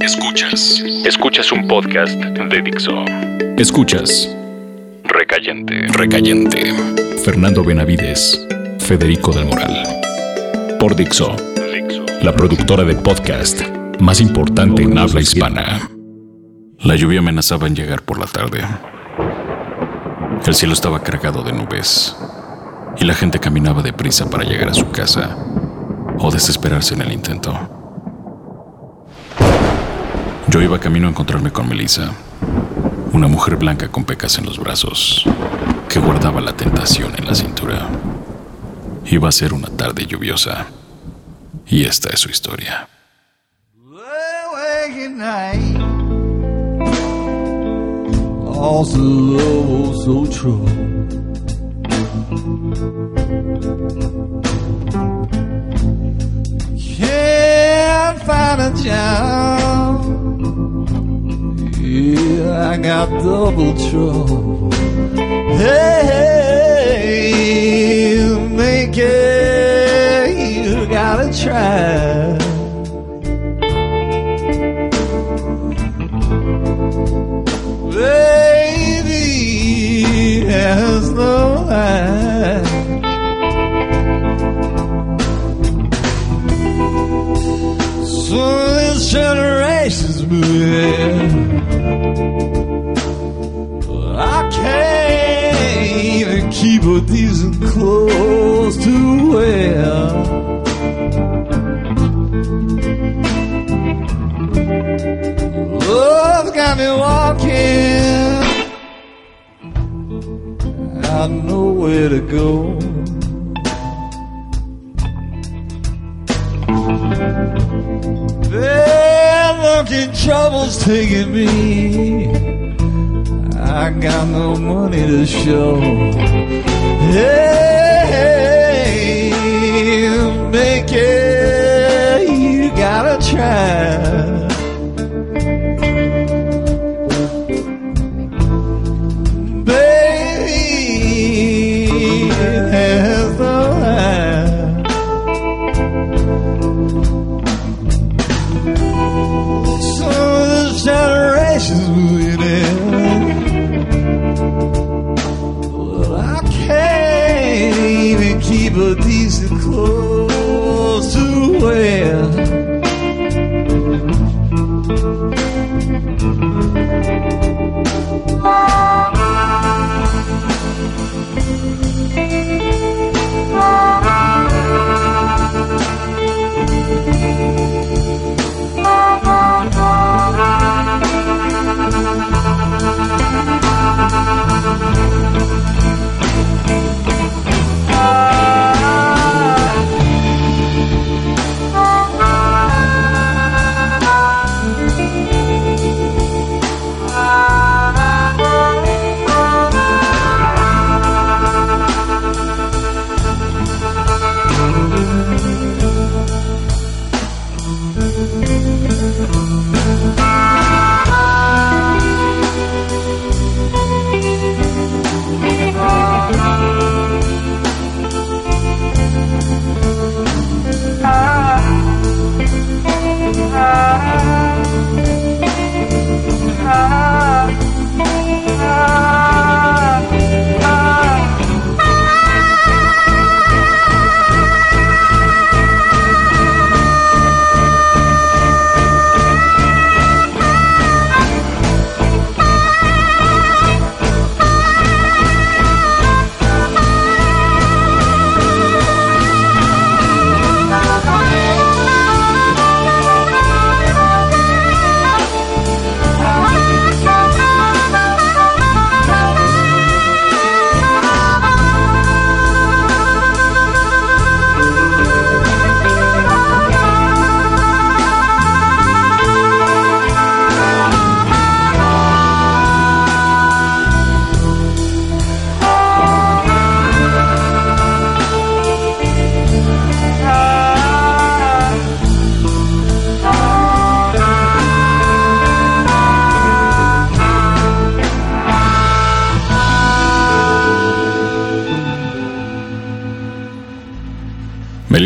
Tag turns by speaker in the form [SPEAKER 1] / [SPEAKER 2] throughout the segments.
[SPEAKER 1] Escuchas. Escuchas un podcast de Dixo. Escuchas. Recayente. Recayente. Fernando Benavides. Federico del Moral. Por Dixo. La productora de podcast más importante en habla hispana. La lluvia amenazaba en llegar por la tarde. El cielo estaba cargado de nubes y la gente caminaba deprisa para llegar a su casa o desesperarse en el intento. Yo iba camino a encontrarme con Melissa, una mujer blanca con pecas en los brazos, que guardaba la tentación en la cintura. Iba a ser una tarde lluviosa, y esta es su historia.
[SPEAKER 2] Yeah, I got double trouble. Hey, make it, you gotta try. Baby, there's no lie. Of this generation's moving. I can't even keep a decent clothes to wear. Love's got me walking. I know where to go. Trouble's taking me. I got no money to show. Hey,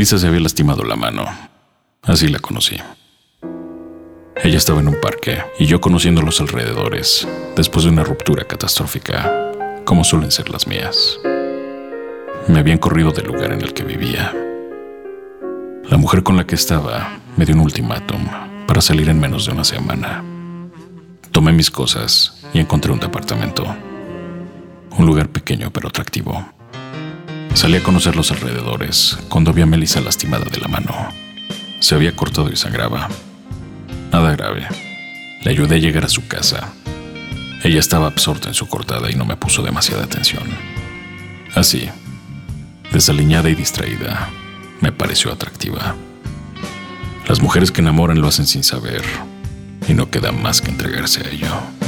[SPEAKER 1] Melissa se había lastimado la mano. Así la conocí. Ella estaba en un parque y yo conociendo los alrededores, después de una ruptura catastrófica, como suelen ser las mías. Me habían corrido del lugar en el que vivía. La mujer con la que estaba me dio un ultimátum para salir en menos de una semana. Tomé mis cosas y encontré un departamento. Un lugar pequeño pero atractivo. Salí a conocer los alrededores cuando vi a Melissa lastimada de la mano. Se había cortado y sangraba. Nada grave. Le ayudé a llegar a su casa. Ella estaba absorta en su cortada y no me puso demasiada atención. Así, desaliñada y distraída, me pareció atractiva. Las mujeres que enamoran lo hacen sin saber y no queda más que entregarse a ello.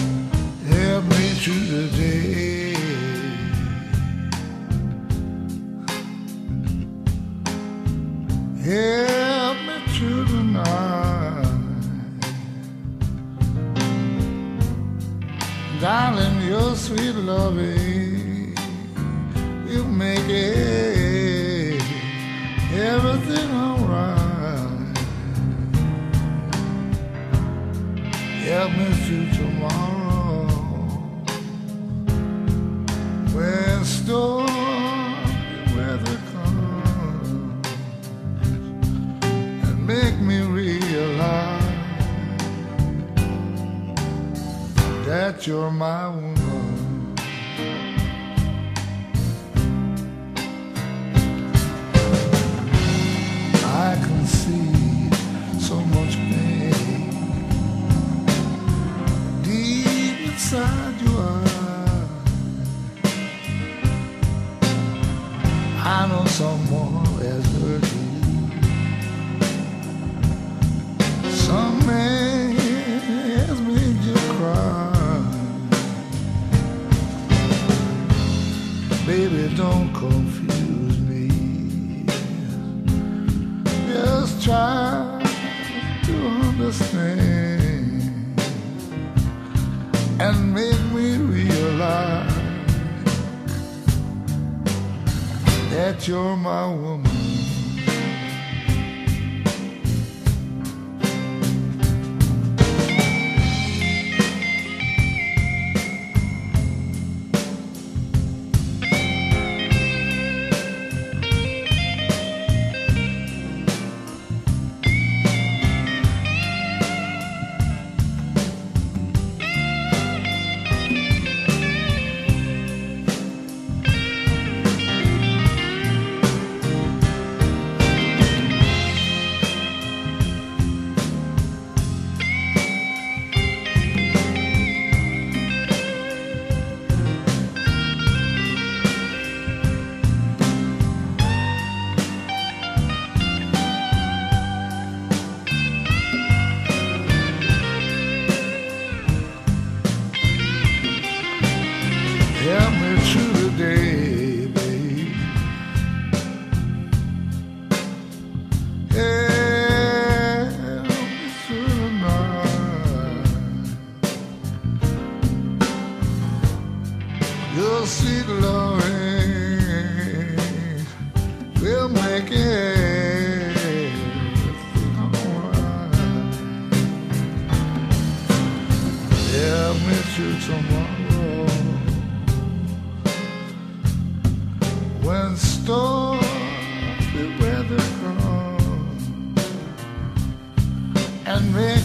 [SPEAKER 3] Darling, your sweet loving will make it everything alright. Help me through tomorrow when stormy that you're my woman. I can see so much pain deep inside your eyes. I know someone and make me realize that you're my woman. Your sweet loving will make everything alright. Me tomorrow when stormy weather comes and make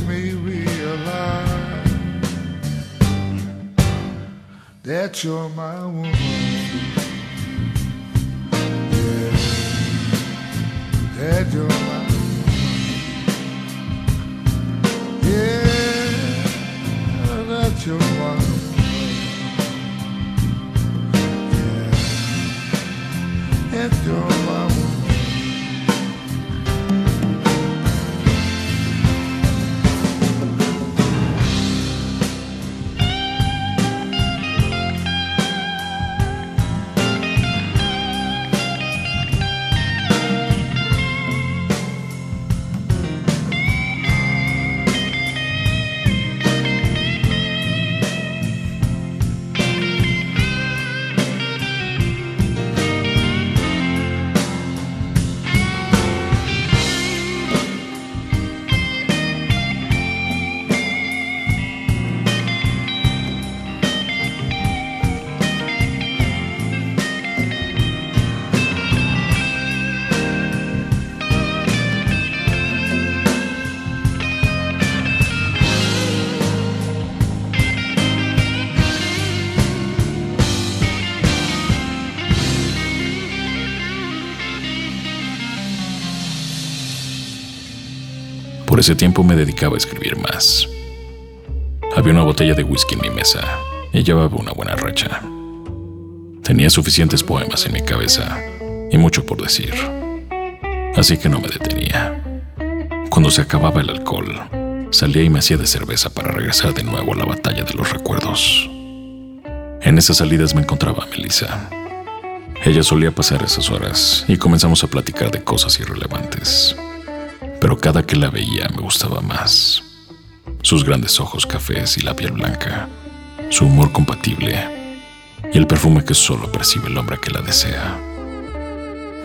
[SPEAKER 3] that you're my woman. Yeah, that you're my woman. Yeah, that you're my woman. Yeah, that you're my woman.
[SPEAKER 1] Ese tiempo me dedicaba a escribir más. Había una botella de whisky en mi mesa y llevaba una buena racha. Tenía suficientes poemas en mi cabeza y mucho por decir. Así que no me detenía. Cuando se acababa el alcohol, salía y me hacía de cerveza para regresar de nuevo a la batalla de los recuerdos. En esas salidas me encontraba a Melissa. Ella solía pasar esas horas y comenzamos a platicar de cosas irrelevantes. Pero cada que la veía me gustaba más. Sus grandes ojos cafés y la piel blanca, su humor compatible y el perfume que solo percibe el hombre que la desea.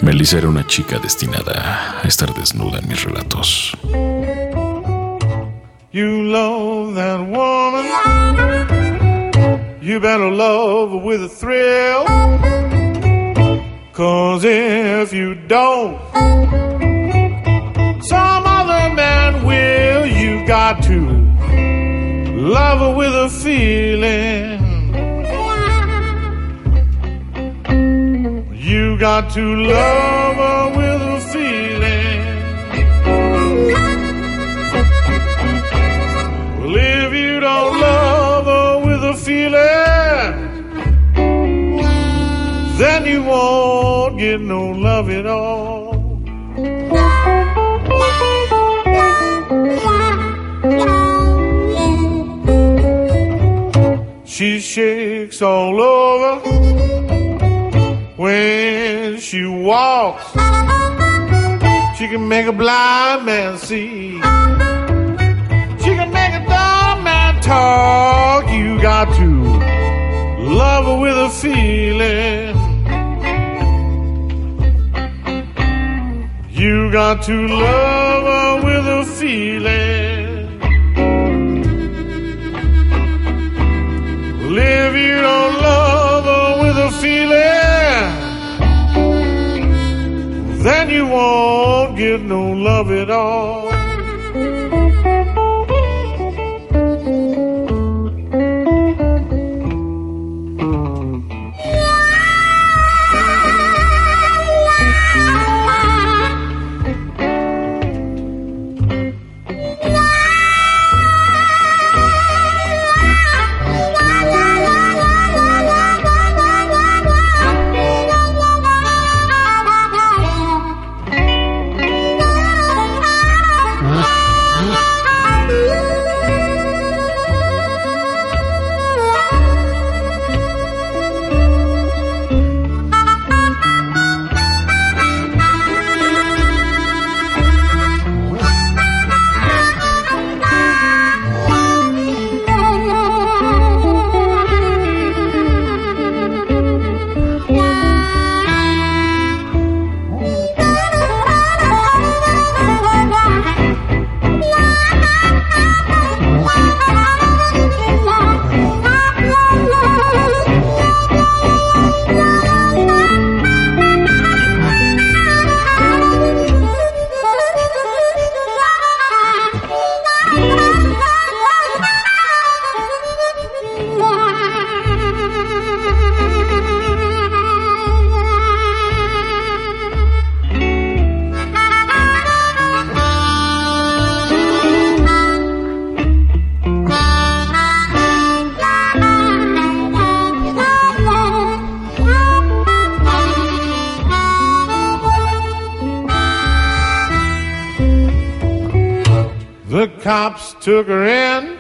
[SPEAKER 1] Melissa era una chica destinada a estar desnuda en mis relatos.
[SPEAKER 4] You love that woman. You better love with a thrill. Cause if you don't, some other man will. You got to love her with a feeling. You got to love her with a feeling. Well, if you don't love her with a feeling, then you won't get no love at all. She shakes all over when she walks. She can make a blind man see. She can make a dumb man talk. You got to love her with a feeling. You got to love her with a feeling. If you don't love her with a feeling, then you won't get no love at all. Took her in.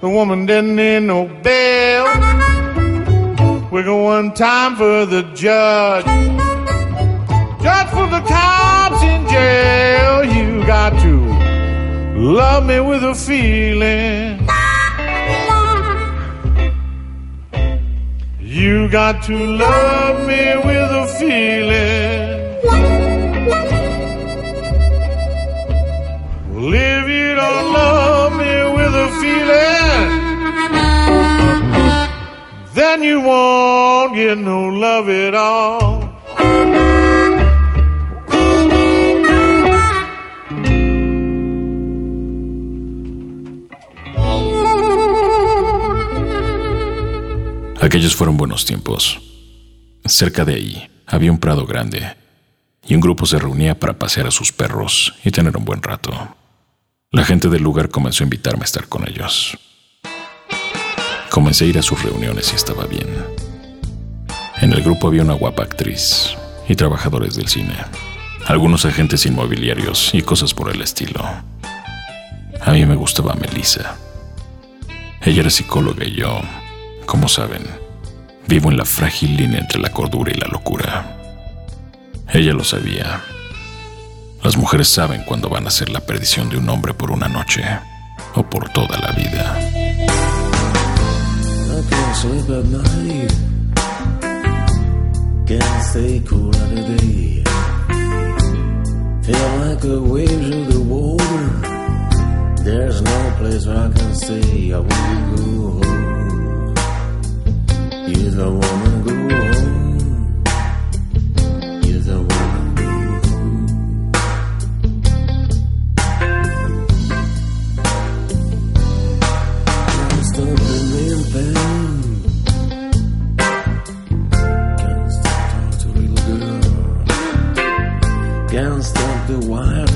[SPEAKER 4] The woman didn't need no bail. We go one time for the judge. Judge for the cops in jail. You got to love me with a feeling. You got to love me with a feeling. Well, then you won't get no love at all.
[SPEAKER 1] Aquellos fueron buenos tiempos. Cerca de ahí había un prado grande y un grupo se reunía para pasear a sus perros y tener un buen rato. La gente del lugar comenzó a invitarme a estar con ellos. Comencé a ir a sus reuniones y estaba bien. En el grupo había una guapa actriz y trabajadores del cine, algunos agentes inmobiliarios y cosas por el estilo. A mí me gustaba Melissa. Ella era psicóloga y yo, como saben, vivo en la frágil línea entre la cordura y la locura. Ella lo sabía. Las mujeres saben cuándo van a ser la perdición de un hombre por una noche o por toda la vida.
[SPEAKER 5] There's no place where I can say I wanna go home. Yes, I wanna go Can't stop the wild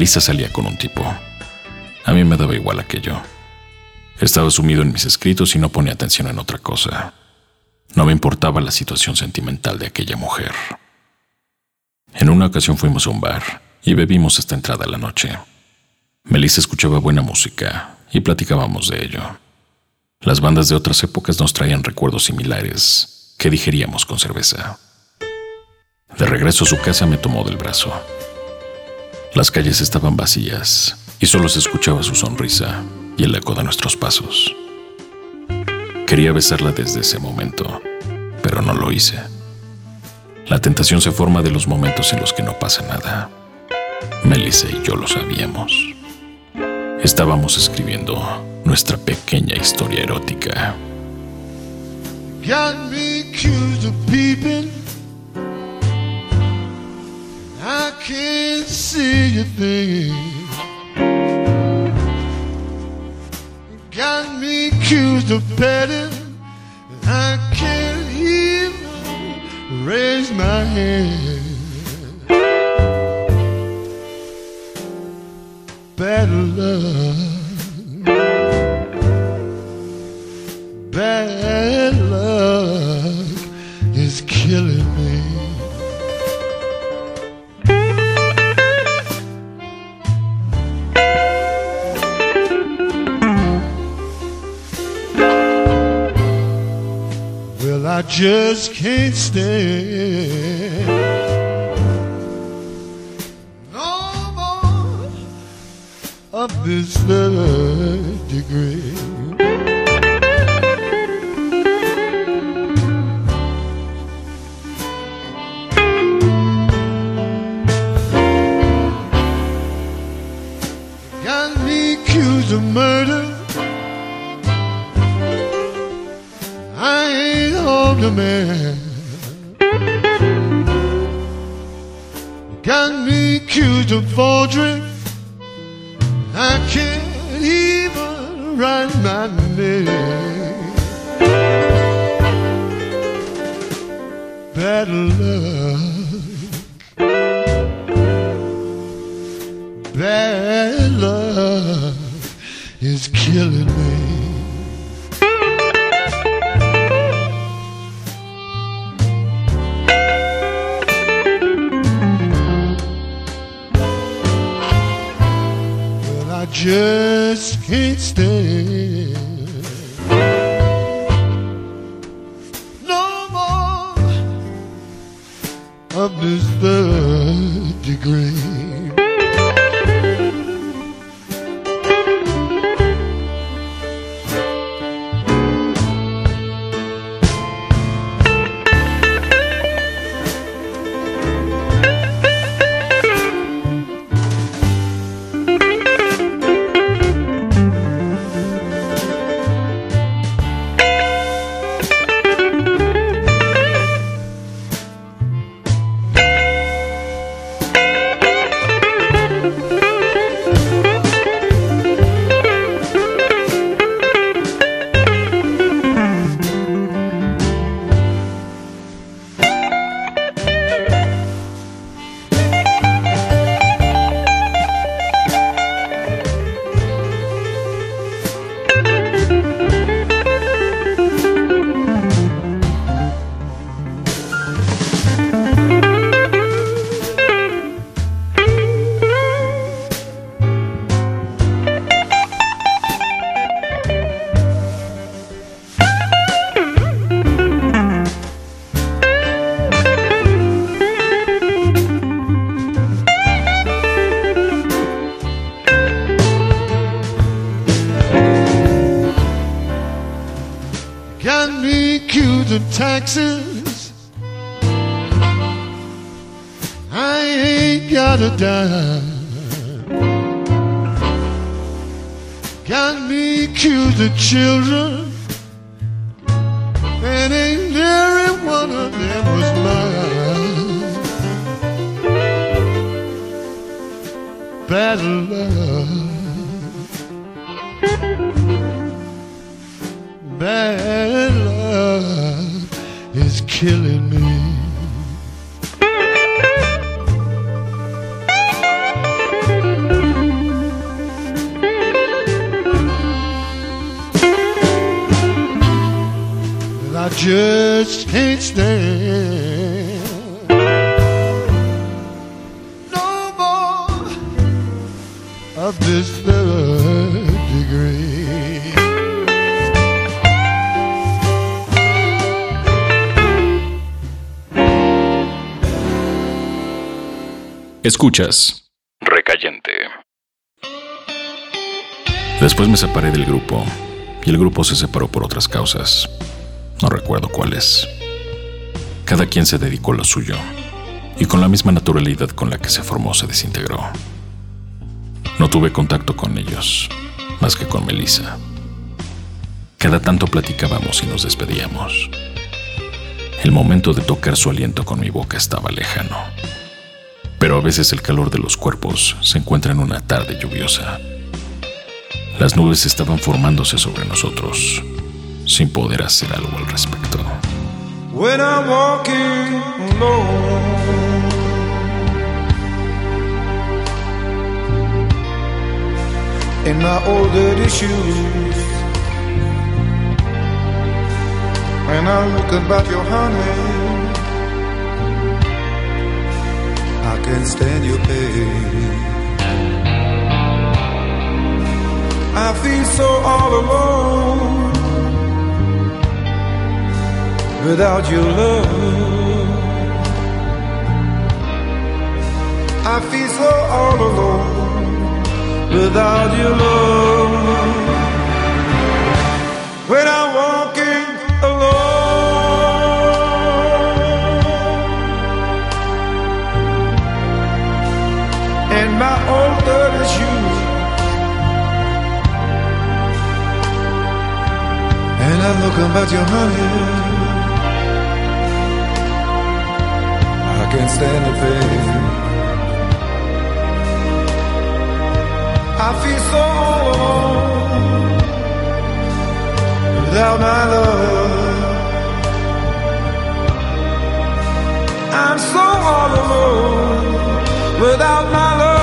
[SPEAKER 1] Melissa salía con un tipo. A mí me daba igual aquello. Estaba sumido en mis escritos y no ponía atención en otra cosa. No me importaba la situación sentimental de aquella mujer. En una ocasión fuimos a un bar y bebimos hasta entrada la noche. Melissa escuchaba buena música y platicábamos de ello. Las bandas de otras épocas nos traían recuerdos similares que digeríamos con cerveza. De regreso a su casa me tomó del brazo. Las calles estaban vacías y solo se escuchaba su sonrisa y el eco de nuestros pasos. Quería besarla desde ese momento, pero no lo hice. La tentación se forma de los momentos en los que no pasa nada. Melissa y yo lo sabíamos. Estábamos escribiendo nuestra pequeña historia erótica.
[SPEAKER 3] I can't see a thing. Got me accused of petting. I can't even raise my hand. Bad luck. Bad Well,
[SPEAKER 6] just can't stand no more of this third degree. Of this third degree.
[SPEAKER 1] Escuchas. Recayente. Después me separé del grupo y el grupo se separó por otras causas. No recuerdo cuáles. Cada quien se dedicó a lo suyo y con la misma naturalidad con la que se formó se desintegró. No tuve contacto con ellos, más que con Melissa. Cada tanto platicábamos y nos despedíamos. El momento de tocar su aliento con mi boca estaba lejano. Pero a veces el calor de los cuerpos se encuentra en una tarde lluviosa. Las nubes estaban formándose sobre nosotros, sin poder hacer algo al respecto.
[SPEAKER 7] when I'm. In my old dirty shoes, and I look about your honey, I can't stand your pain. I feel so all alone.
[SPEAKER 8] without your love. I feel so all alone without your love. When I'm walking alone and my old dirty shoes. And I look at your honey. I can't stand the pain. I feel so alone without my love. I'm so all alone without my love.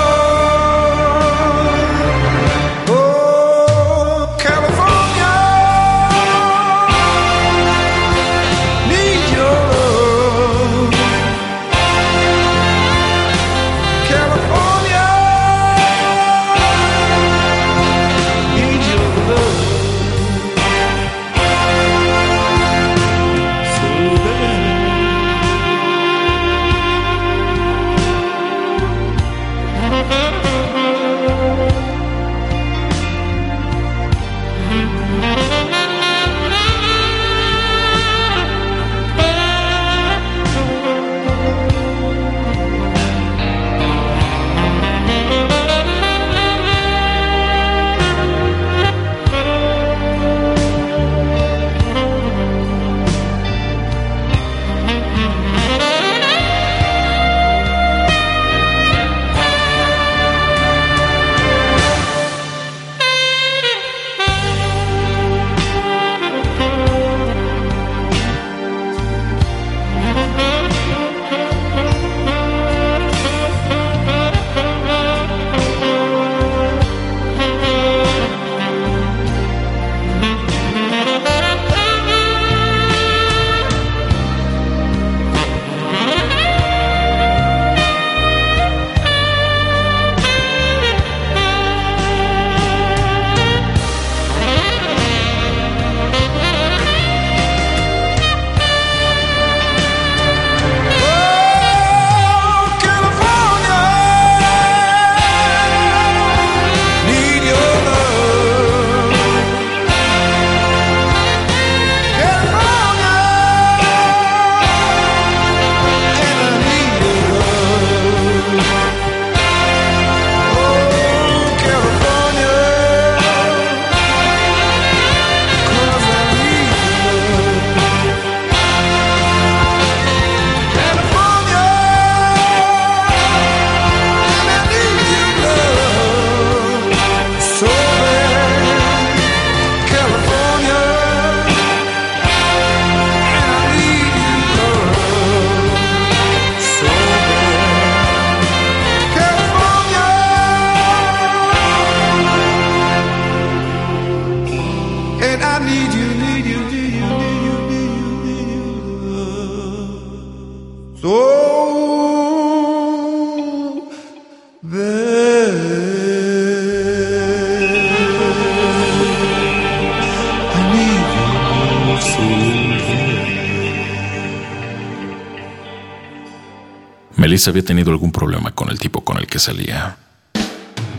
[SPEAKER 1] Melissa había tenido algún problema con el tipo con el que salía.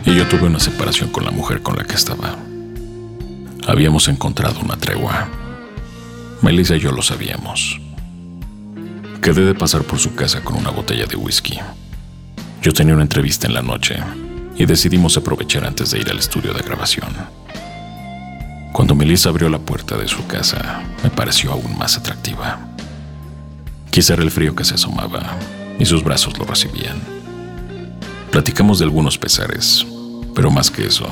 [SPEAKER 1] Y yo tuve una separación con la mujer con la que estaba. Habíamos encontrado una tregua. Melissa y yo lo sabíamos. Quedé de pasar por su casa con una botella de whisky. Yo tenía una entrevista en la noche y decidimos aprovechar antes de ir al estudio de grabación. Cuando Melissa abrió la puerta de su casa, me pareció aún más atractiva. Quizá era el frío que se asomaba y sus brazos lo recibían. Platicamos de algunos pesares, pero más que eso,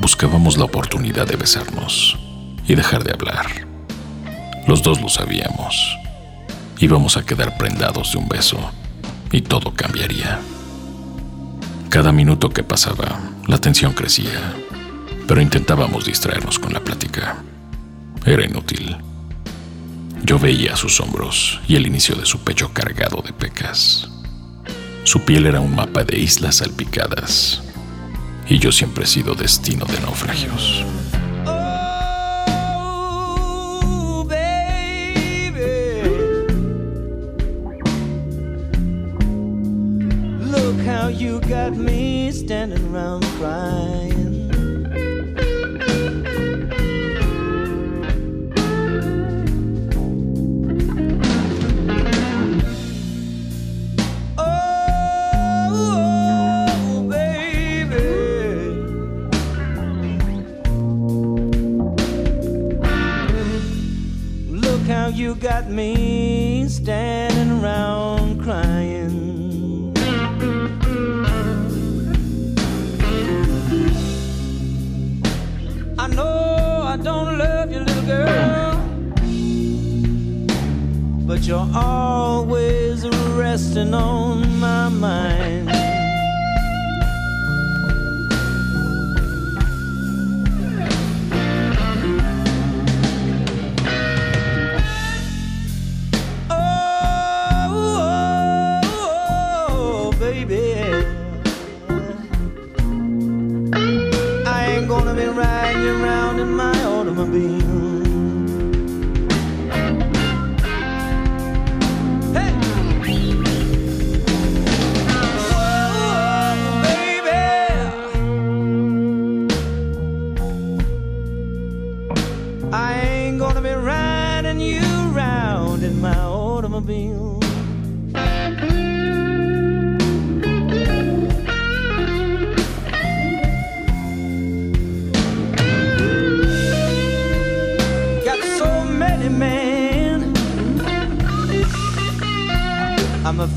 [SPEAKER 1] buscábamos la oportunidad de besarnos y dejar de hablar. Los dos lo sabíamos. Íbamos a quedar prendados de un beso y todo cambiaría. Cada minuto que pasaba, la tensión crecía, pero intentábamos distraernos con la plática. Era inútil. Yo veía sus hombros y el inicio de su pecho cargado de pecas. Su piel era un mapa de islas salpicadas. Y yo siempre he sido destino de naufragios.
[SPEAKER 2] Oh, you got me standing around crying. how you got me standing around crying. I know I don't love you, little girl, but you're always resting on my mind. in my automobile.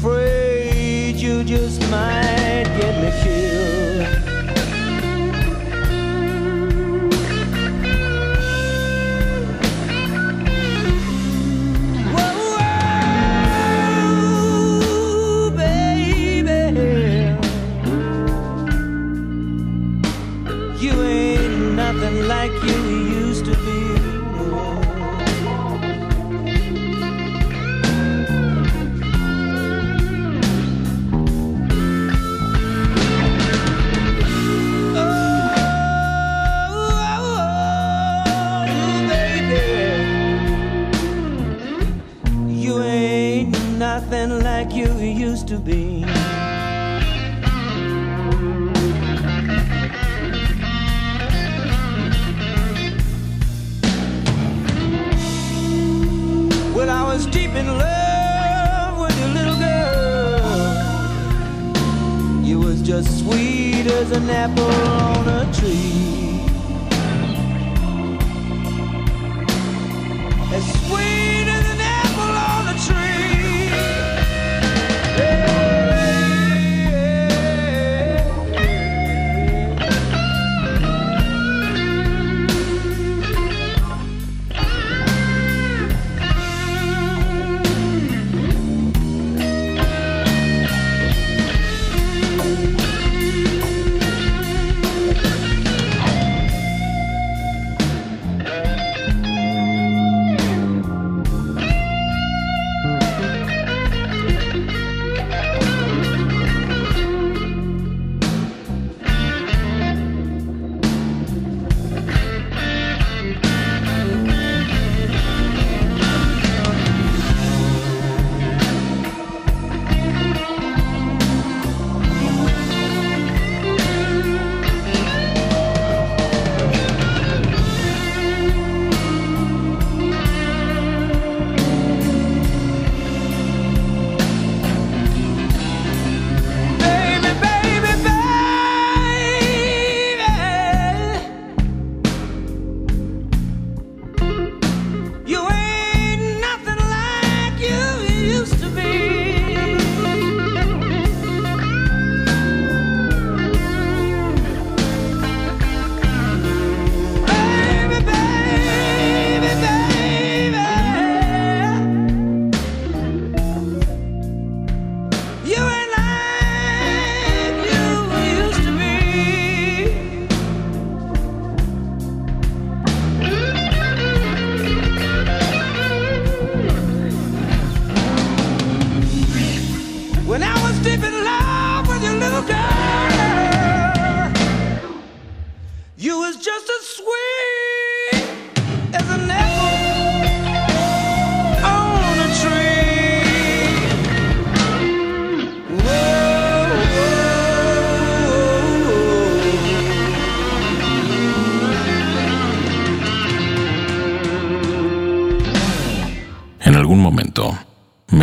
[SPEAKER 2] afraid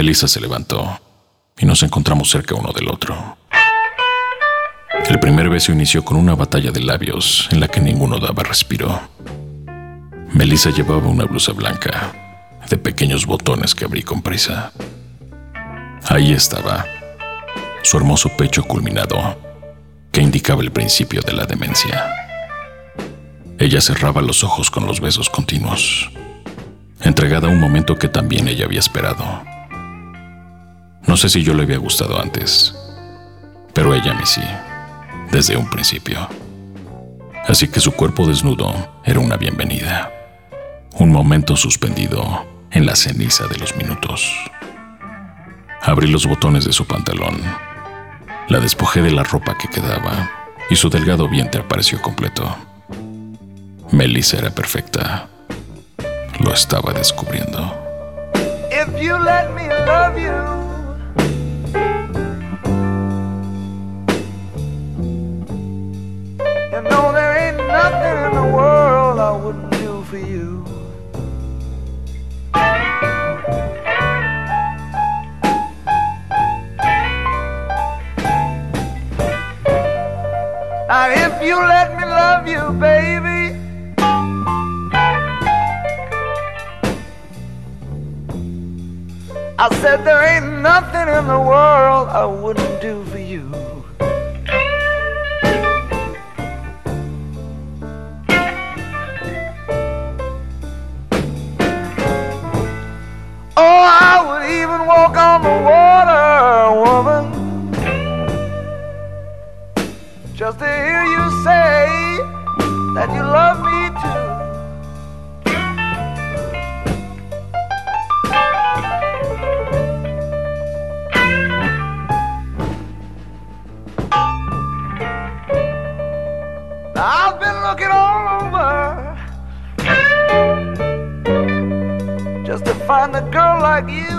[SPEAKER 1] Melissa se levantó y nos encontramos cerca uno del otro. El primer beso inició con una batalla de labios en la que ninguno daba respiro. Melissa llevaba una blusa blanca de pequeños botones que abrí con prisa. Ahí estaba, su hermoso pecho culminado, que indicaba el principio de la demencia. Ella cerraba los ojos con los besos continuos, entregada a un momento que también ella había esperado. No sé si yo le había gustado antes, pero ella mí sí, desde un principio. Así que su cuerpo desnudo era una bienvenida, un momento suspendido en la ceniza de los minutos. Abrí los botones de su pantalón, la despojé de la ropa que quedaba y su delgado vientre apareció completo. Melissa era perfecta. Lo estaba descubriendo.
[SPEAKER 9] Me wouldn't do for you. Now if you let me love you, baby. I said there ain't nothing in the world I wouldn't do for you. Walk on the water, woman, just to hear you say that you love me too. I've been looking all over just to find a girl like you.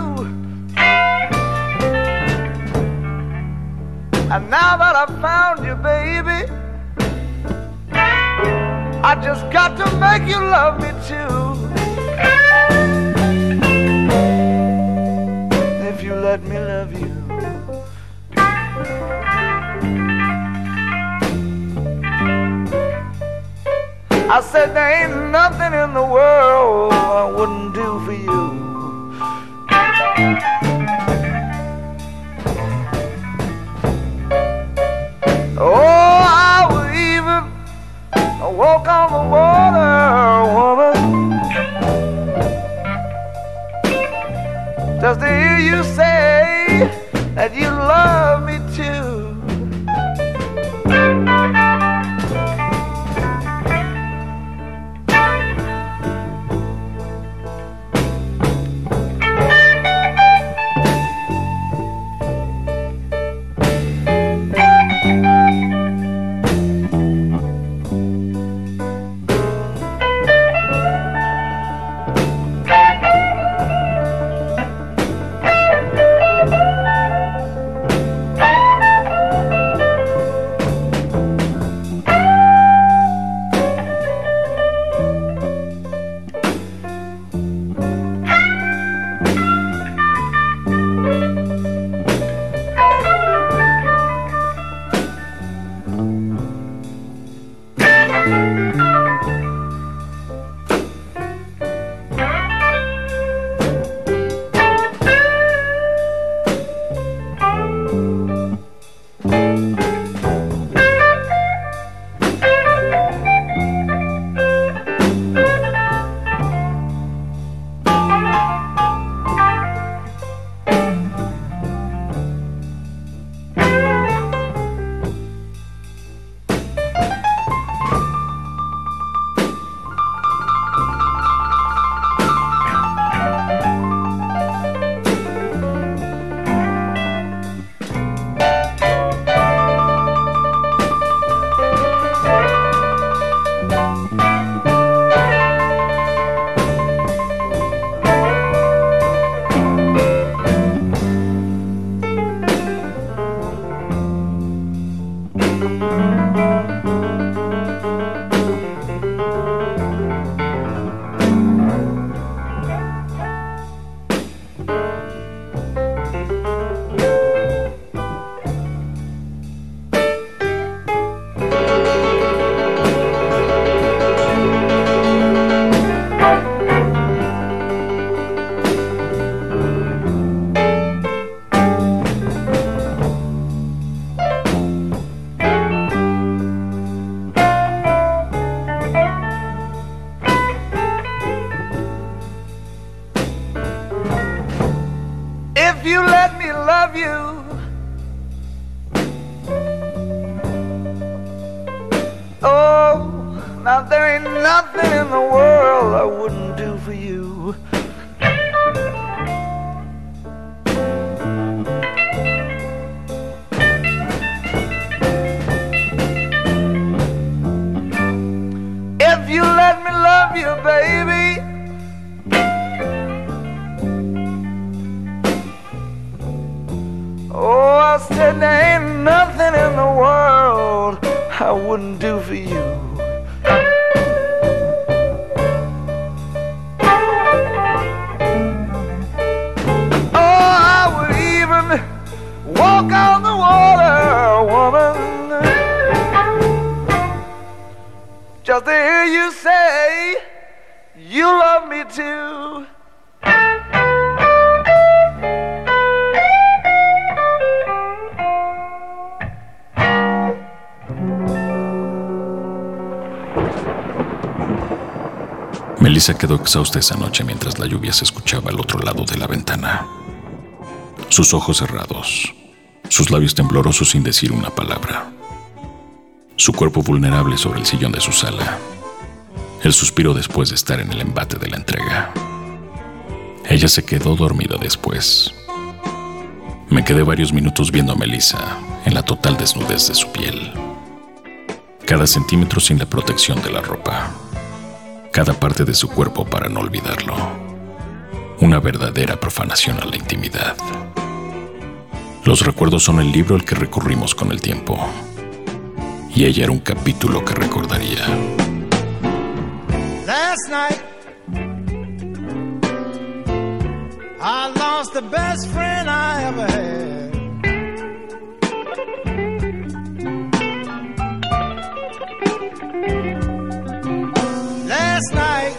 [SPEAKER 9] And now that I've found you, baby, I just got to make you love me too. If you let me love you. I said there ain't nothing in the world I wouldn't do for you. Walk on the water, woman, just to hear you say that you love me you, love you. Oh, now there ain't nothing in the world I wouldn't do for you. If you let me love you, baby. I wouldn't do for you. Oh, I would even walk on the water, woman. Just to hear you say you love me too.
[SPEAKER 1] Melissa quedó exhausta esa noche mientras la lluvia se escuchaba al otro lado de la ventana. Sus ojos cerrados, sus labios temblorosos sin decir una palabra. Su cuerpo vulnerable sobre el sillón de su sala. El suspiro después de estar en el embate de la entrega. Ella se quedó dormida después. Me quedé varios minutos viendo a en la total desnudez de su piel. Cada centímetro sin la protección de la ropa cada parte de su cuerpo para no olvidarlo. Una verdadera profanación a la intimidad. Los recuerdos son el libro al que recurrimos con el tiempo. Y ella era un capítulo que recordaría.
[SPEAKER 10] Last night, I lost the best friend I ever had. Last night,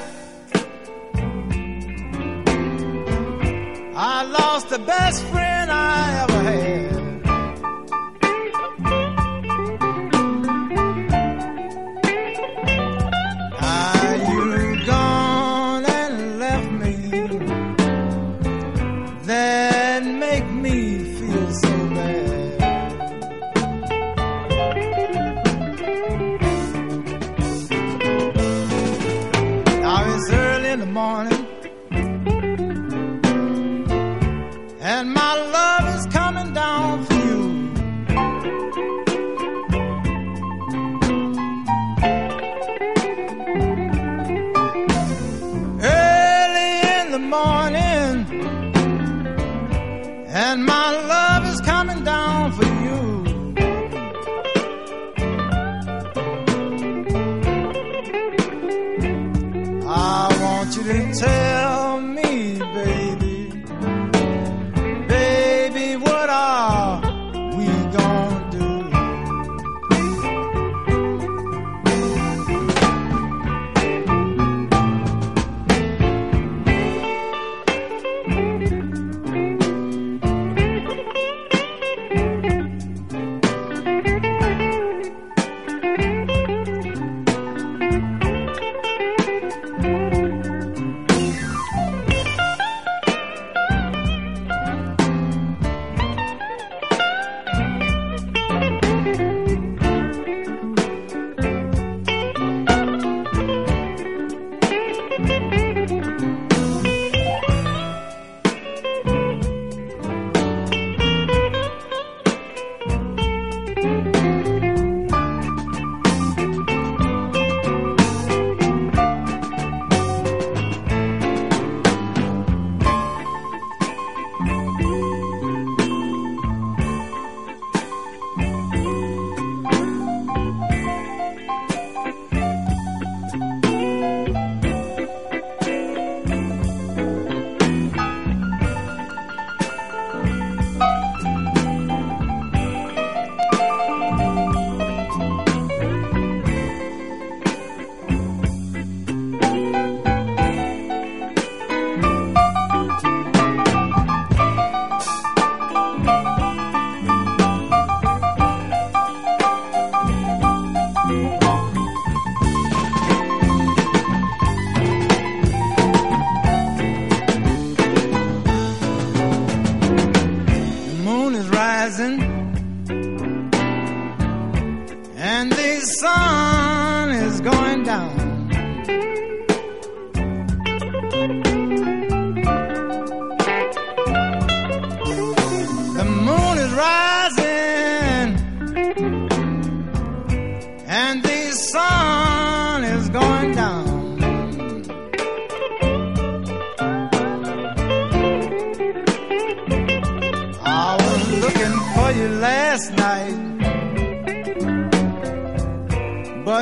[SPEAKER 10] I lost the best friend I ever had.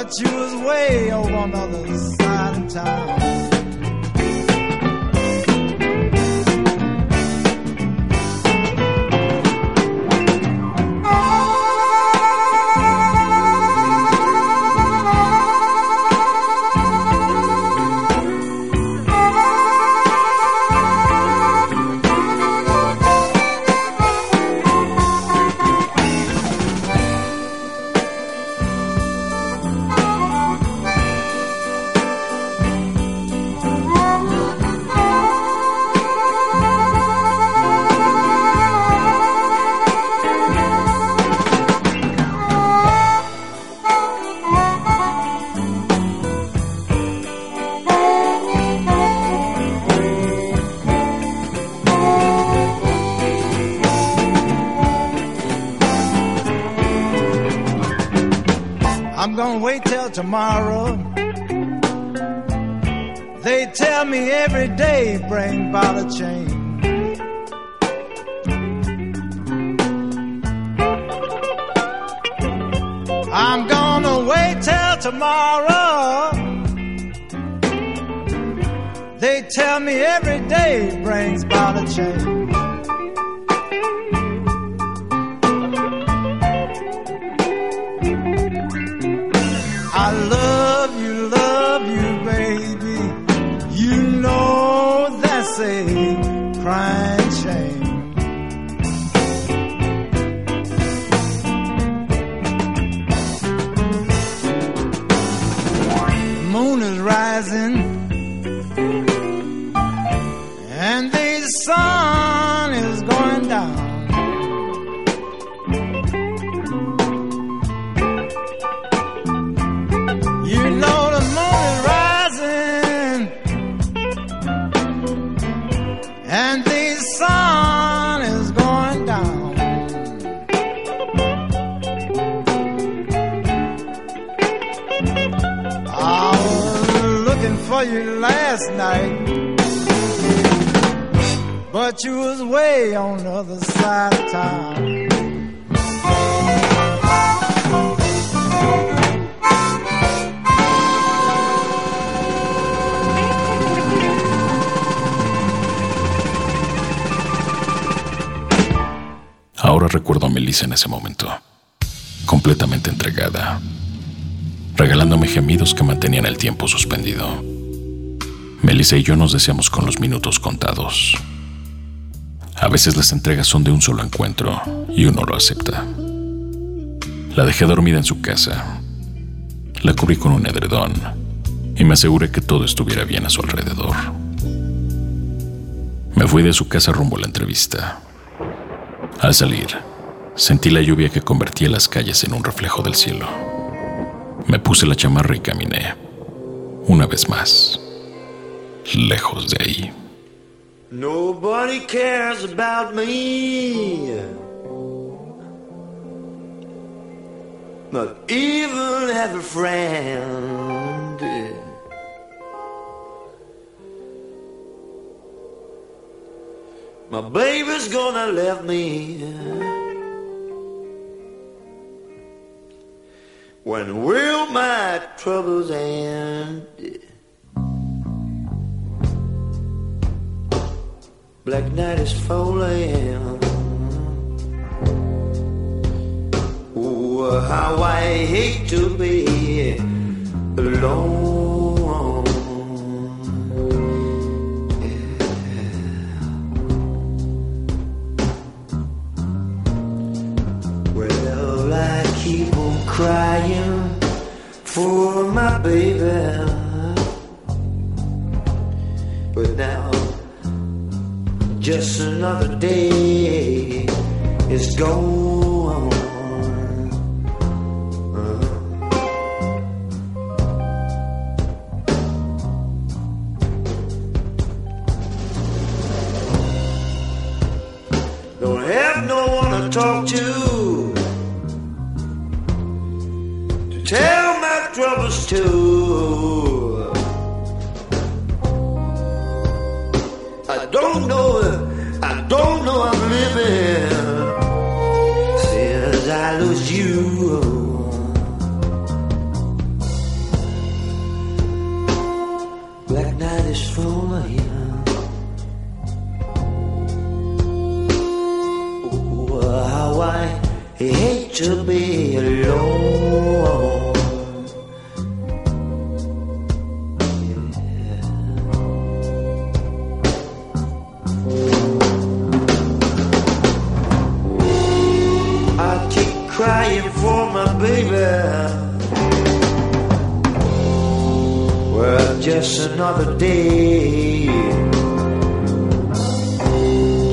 [SPEAKER 10] But you was way over on the other side of town. Tomorrow. They tell me every day bring about a change. I'm gonna wait till tomorrow. They tell me every day brings about a change. But you was way on the other side of town.
[SPEAKER 1] Ahora recuerdo a Melissa en ese momento, completamente entregada, regalándome gemidos que mantenían el tiempo suspendido. Melissa y yo nos deseamos con los minutos contados. A veces las entregas son de un solo encuentro y uno lo acepta. La dejé dormida en su casa. La cubrí con un edredón y me aseguré que todo estuviera bien a su alrededor. Me fui de su casa rumbo a la entrevista. Al salir, sentí la lluvia que convertía las calles en un reflejo del cielo. Me puse la chamarra y caminé, una vez más, lejos de ahí.
[SPEAKER 11] Nobody cares about me. Not even have a friend. My baby's gonna leave me. When will my troubles end? Black night is falling. Oh, how I hate to be alone. Well, I keep on crying for my baby. Just another day is gone. Uh-huh. Don't have no one to talk to to tell my troubles to. I don't know to be alone. Yeah. I keep crying for my baby. Well, just another day.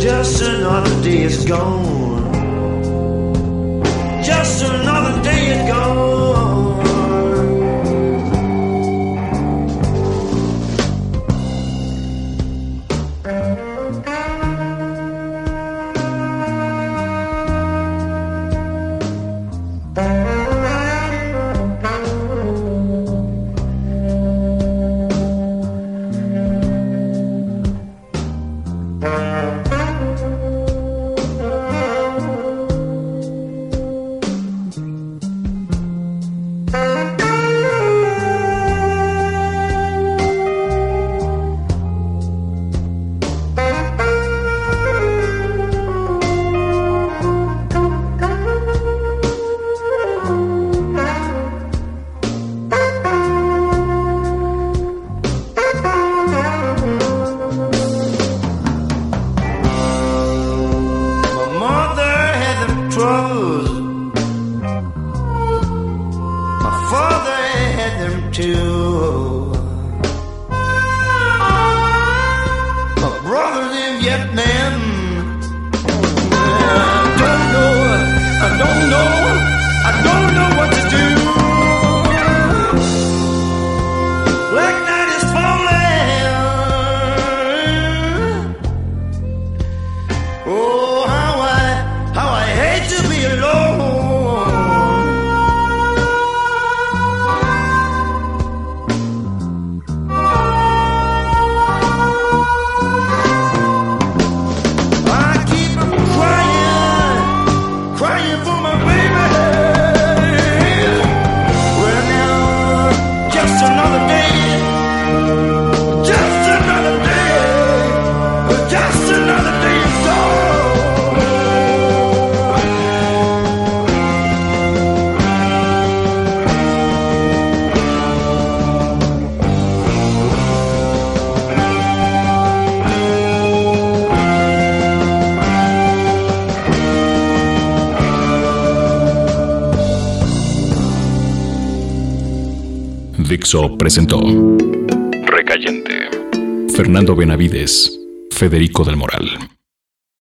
[SPEAKER 11] Just another day is gone.
[SPEAKER 1] Presentó Recayente. Fernando Benavides, Federico del Moral.